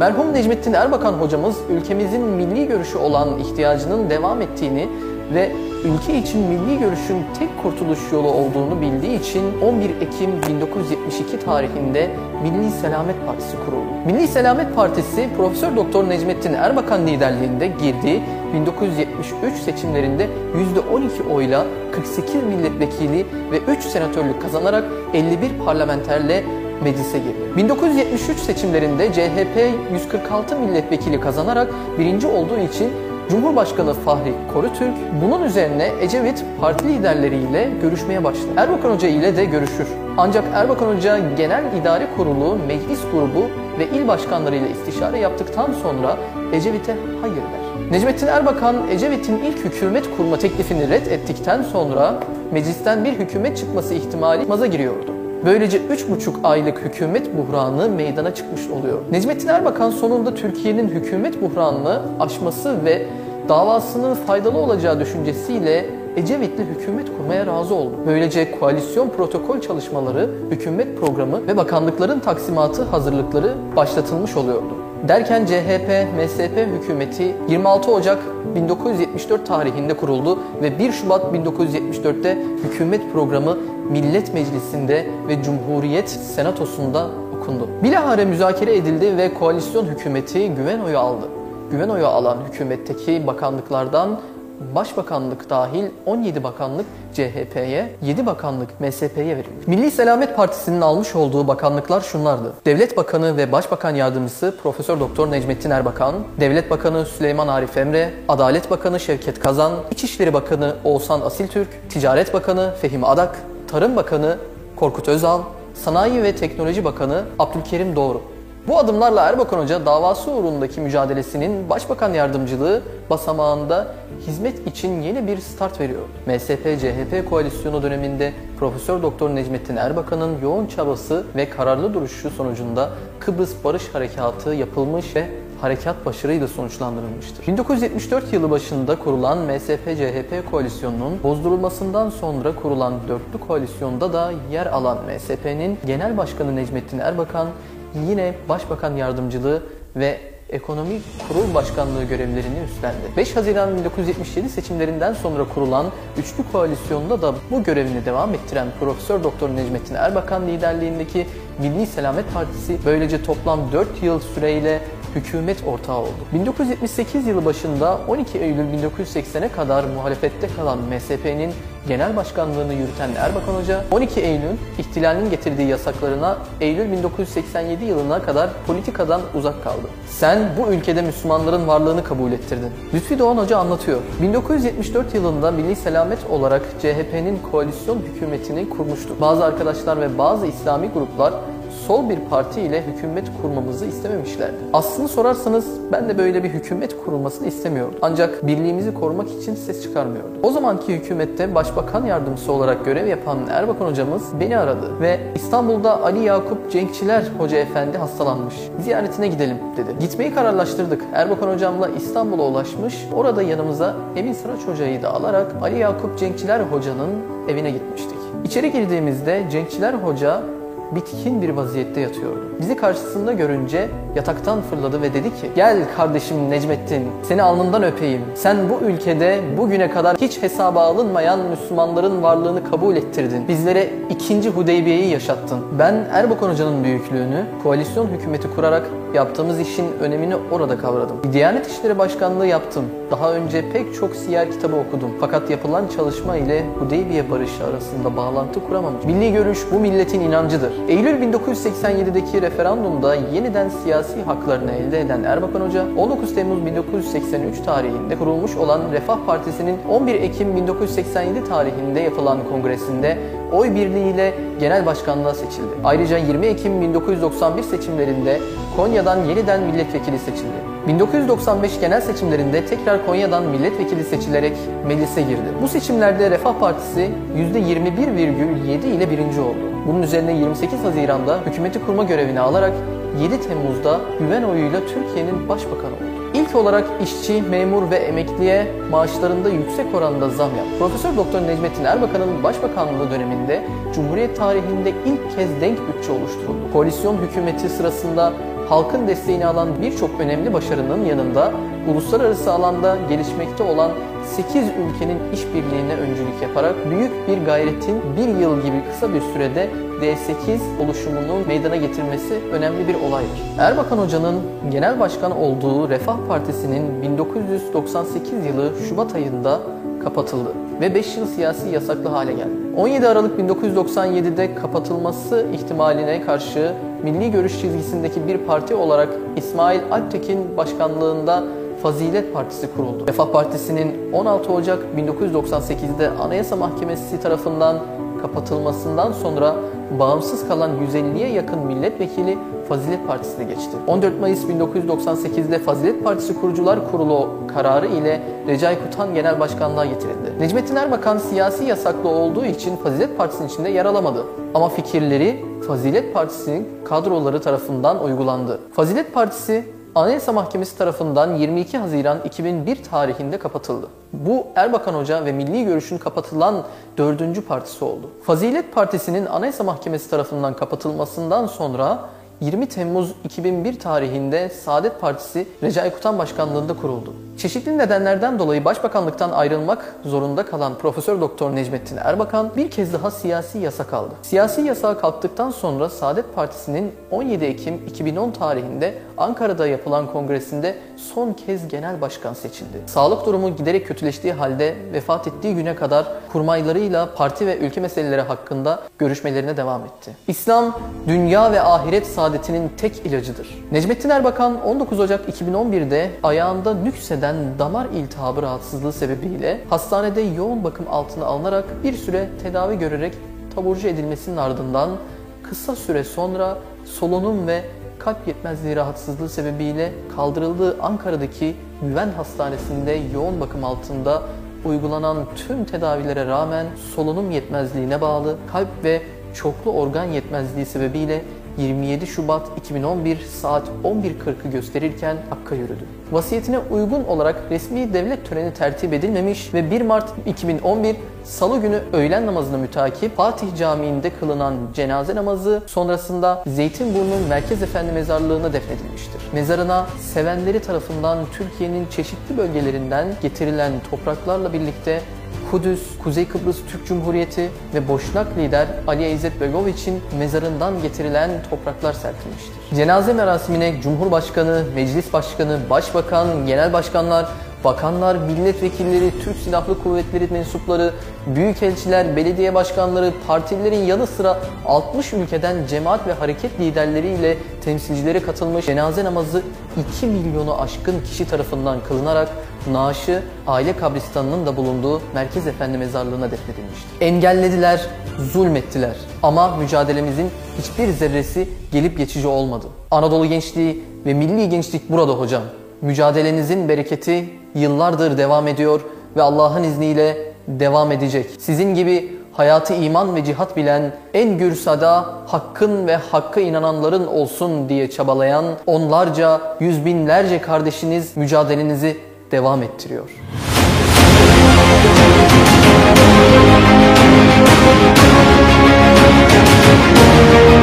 Merhum Necmettin Erbakan hocamız ülkemizin milli görüşü olan ihtiyacının devam ettiğini ve ülke için milli görüşün tek kurtuluş yolu olduğunu bildiği için 11 Ekim 1972 tarihinde Milli Selamet Partisi kuruldu. Milli Selamet Partisi Profesör Doktor Necmettin Erbakan liderliğinde girdiği 1973 seçimlerinde %12 oyla 48 milletvekili ve 3 senatörlük kazanarak 51 parlamenterle meclise girdi. 1973 seçimlerinde CHP 146 milletvekili kazanarak birinci olduğu için Cumhurbaşkanı Fahri Korutürk bunun üzerine Ecevit parti liderleriyle görüşmeye başladı. Erbakan Hoca ile de görüşür. Ancak Erbakan Hoca Genel İdare Kurulu, Meclis Grubu ve il başkanlarıyla istişare yaptıktan sonra Ecevit'e hayır der. Necmettin Erbakan, Ecevit'in ilk hükümet kurma teklifini red ettikten sonra meclisten bir hükümet çıkması ihtimali maza giriyordu. Böylece 3,5 aylık hükümet buhranı meydana çıkmış oluyor. Necmettin Erbakan sonunda Türkiye'nin hükümet buhranını aşması ve davasının faydalı olacağı düşüncesiyle Ecevit'le hükümet kurmaya razı oldu. Böylece koalisyon protokol çalışmaları, hükümet programı ve bakanlıkların taksimatı hazırlıkları başlatılmış oluyordu. Derken CHP, MSP hükümeti 26 Ocak 1974 tarihinde kuruldu ve 1 Şubat 1974'te hükümet programı Millet Meclisi'nde ve Cumhuriyet Senatosu'nda okundu. Bilahare müzakere edildi ve koalisyon hükümeti güven oyu aldı. Güven oyu alan hükümetteki bakanlıklardan Başbakanlık dahil 17 bakanlık CHP'ye, 7 bakanlık MSP'ye verildi. Milli Selamet Partisi'nin almış olduğu bakanlıklar şunlardı. Devlet Bakanı ve Başbakan Yardımcısı Profesör Doktor Necmettin Erbakan, Devlet Bakanı Süleyman Arif Emre, Adalet Bakanı Şevket Kazan, İçişleri Bakanı Oğuzhan Asiltürk, Ticaret Bakanı Fehim Adak, Tarım Bakanı Korkut Özal, Sanayi ve Teknoloji Bakanı Abdülkerim Doğru. Bu adımlarla Erbakan Hoca davası uğrundaki mücadelesinin Başbakan Yardımcılığı basamağında hizmet için yeni bir start veriyor. MSP-CHP koalisyonu döneminde Profesör Doktor Necmettin Erbakan'ın yoğun çabası ve kararlı duruşu sonucunda Kıbrıs Barış Harekatı yapılmış ve harekat başarıyla sonuçlandırılmıştır. 1974 yılı başında kurulan MSP-CHP koalisyonunun bozdurulmasından sonra kurulan dörtlü koalisyonda da yer alan MSP'nin Genel Başkanı Necmettin Erbakan yine Başbakan Yardımcılığı ve Ekonomi Kurul Başkanlığı görevlerini üstlendi. 5 Haziran 1977 seçimlerinden sonra kurulan üçlü koalisyonda da bu görevini devam ettiren Profesör Doktor Necmettin Erbakan liderliğindeki Milli Selamet Partisi böylece toplam 4 yıl süreyle hükümet ortağı oldu. 1978 yılı başında 12 Eylül 1980'e kadar muhalefette kalan MSP'nin genel başkanlığını yürüten Erbakan Hoca 12 Eylül ihtilalin getirdiği yasaklarına Eylül 1987 yılına kadar politikadan uzak kaldı. Sen bu ülkede Müslümanların varlığını kabul ettirdin. Lütfi Doğan Hoca anlatıyor. 1974 yılında Milli Selamet olarak CHP'nin koalisyon hükümetini kurmuştu. Bazı arkadaşlar ve bazı İslami gruplar sol bir parti ile hükümet kurmamızı istememişlerdi. Aslını sorarsanız ben de böyle bir hükümet kurulmasını istemiyordum. Ancak birliğimizi korumak için ses çıkarmıyordum. O zamanki hükümette başbakan yardımcısı olarak görev yapan Erbakan hocamız beni aradı ve İstanbul'da Ali Yakup Cenkçiler Hoca Efendi hastalanmış. Ziyaretine gidelim dedi. Gitmeyi kararlaştırdık. Erbakan hocamla İstanbul'a ulaşmış. Orada yanımıza Emin Sıraç hocayı da alarak Ali Yakup Cenkçiler hocanın evine gitmiştik. İçeri girdiğimizde Cenkçiler hoca bitkin bir vaziyette yatıyordu. Bizi karşısında görünce yataktan fırladı ve dedi ki Gel kardeşim Necmettin seni alnından öpeyim. Sen bu ülkede bugüne kadar hiç hesaba alınmayan Müslümanların varlığını kabul ettirdin. Bizlere ikinci Hudeybiye'yi yaşattın. Ben Erbakan Hoca'nın büyüklüğünü koalisyon hükümeti kurarak yaptığımız işin önemini orada kavradım. Diyanet İşleri Başkanlığı yaptım. Daha önce pek çok siyer kitabı okudum. Fakat yapılan çalışma ile Hudeybiye barışı arasında bağlantı kuramamış. Milli görüş bu milletin inancıdır. Eylül 1987'deki referandumda yeniden siyasi haklarını elde eden Erbakan Hoca, 19 Temmuz 1983 tarihinde kurulmuş olan Refah Partisi'nin 11 Ekim 1987 tarihinde yapılan kongresinde oy birliğiyle genel başkanlığa seçildi. Ayrıca 20 Ekim 1991 seçimlerinde Konya'dan yeniden milletvekili seçildi. 1995 genel seçimlerinde tekrar Konya'dan milletvekili seçilerek meclise girdi. Bu seçimlerde Refah Partisi %21,7 ile birinci oldu. Bunun üzerine 28 Haziran'da hükümeti kurma görevini alarak 7 Temmuz'da güven oyuyla Türkiye'nin başbakanı oldu. İlk olarak işçi, memur ve emekliye maaşlarında yüksek oranda zam yaptı. Profesör Doktor Necmettin Erbakan'ın başbakanlığı döneminde Cumhuriyet tarihinde ilk kez denk bütçe oluşturuldu. Koalisyon hükümeti sırasında halkın desteğini alan birçok önemli başarının yanında uluslararası alanda gelişmekte olan 8 ülkenin işbirliğine öncülük yaparak büyük bir gayretin bir yıl gibi kısa bir sürede D8 oluşumunu meydana getirmesi önemli bir olaydır. Erbakan Hoca'nın genel başkan olduğu Refah Partisi'nin 1998 yılı Şubat ayında kapatıldı ve 5 yıl siyasi yasaklı hale geldi. 17 Aralık 1997'de kapatılması ihtimaline karşı milli görüş çizgisindeki bir parti olarak İsmail Alptekin başkanlığında Fazilet Partisi kuruldu. Refah Partisi'nin 16 Ocak 1998'de Anayasa Mahkemesi tarafından kapatılmasından sonra bağımsız kalan 150'ye yakın milletvekili Fazilet Partisi'ne geçti. 14 Mayıs 1998'de Fazilet Partisi Kurucular Kurulu kararı ile Recai Kutan Genel Başkanlığa getirildi. Necmettin Erbakan siyasi yasaklı olduğu için Fazilet Partisi'nin içinde yer alamadı. Ama fikirleri Fazilet Partisi'nin kadroları tarafından uygulandı. Fazilet Partisi Anayasa Mahkemesi tarafından 22 Haziran 2001 tarihinde kapatıldı. Bu Erbakan Hoca ve Milli Görüş'ün kapatılan dördüncü partisi oldu. Fazilet Partisi'nin Anayasa Mahkemesi tarafından kapatılmasından sonra 20 Temmuz 2001 tarihinde Saadet Partisi Recai Kutan Başkanlığında kuruldu. Çeşitli nedenlerden dolayı başbakanlıktan ayrılmak zorunda kalan Profesör Doktor Necmettin Erbakan bir kez daha siyasi yasak aldı. Siyasi yasağa kalktıktan sonra Saadet Partisi'nin 17 Ekim 2010 tarihinde Ankara'da yapılan kongresinde son kez genel başkan seçildi. Sağlık durumu giderek kötüleştiği halde vefat ettiği güne kadar kurmaylarıyla parti ve ülke meseleleri hakkında görüşmelerine devam etti. İslam, dünya ve ahiret saadetinin tek ilacıdır. Necmettin Erbakan 19 Ocak 2011'de ayağında nükseden damar iltihabı rahatsızlığı sebebiyle hastanede yoğun bakım altına alınarak bir süre tedavi görerek taburcu edilmesinin ardından kısa süre sonra solunum ve kalp yetmezliği rahatsızlığı sebebiyle kaldırıldığı Ankara'daki Güven Hastanesi'nde yoğun bakım altında uygulanan tüm tedavilere rağmen solunum yetmezliğine bağlı kalp ve çoklu organ yetmezliği sebebiyle 27 Şubat 2011 saat 11.40'ı gösterirken Hakk'a yürüdü. Vasiyetine uygun olarak resmi devlet töreni tertip edilmemiş ve 1 Mart 2011 Salı günü öğlen namazına mütakip Fatih Camii'nde kılınan cenaze namazı sonrasında Zeytinburnu Merkez Efendi Mezarlığı'na defnedilmiştir. Mezarına sevenleri tarafından Türkiye'nin çeşitli bölgelerinden getirilen topraklarla birlikte Kudüs, Kuzey Kıbrıs Türk Cumhuriyeti ve Boşnak lider Ali İzzet Begoviç'in mezarından getirilen topraklar serpilmiştir. Cenaze merasimine Cumhurbaşkanı, Meclis Başkanı, Başbakan, Genel Başkanlar, bakanlar, milletvekilleri, Türk Silahlı Kuvvetleri mensupları, büyükelçiler, belediye başkanları, partililerin yanı sıra 60 ülkeden cemaat ve hareket liderleriyle temsilcileri katılmış cenaze namazı 2 milyonu aşkın kişi tarafından kılınarak naaşı aile kabristanının da bulunduğu Merkez Efendi Mezarlığı'na defnedilmiştir. Engellediler, zulmettiler ama mücadelemizin hiçbir zerresi gelip geçici olmadı. Anadolu gençliği ve milli gençlik burada hocam. Mücadelenizin bereketi yıllardır devam ediyor ve Allah'ın izniyle devam edecek. Sizin gibi hayatı iman ve cihat bilen, en gürsada hakkın ve hakka inananların olsun diye çabalayan onlarca, yüz binlerce kardeşiniz mücadelenizi devam ettiriyor. Müzik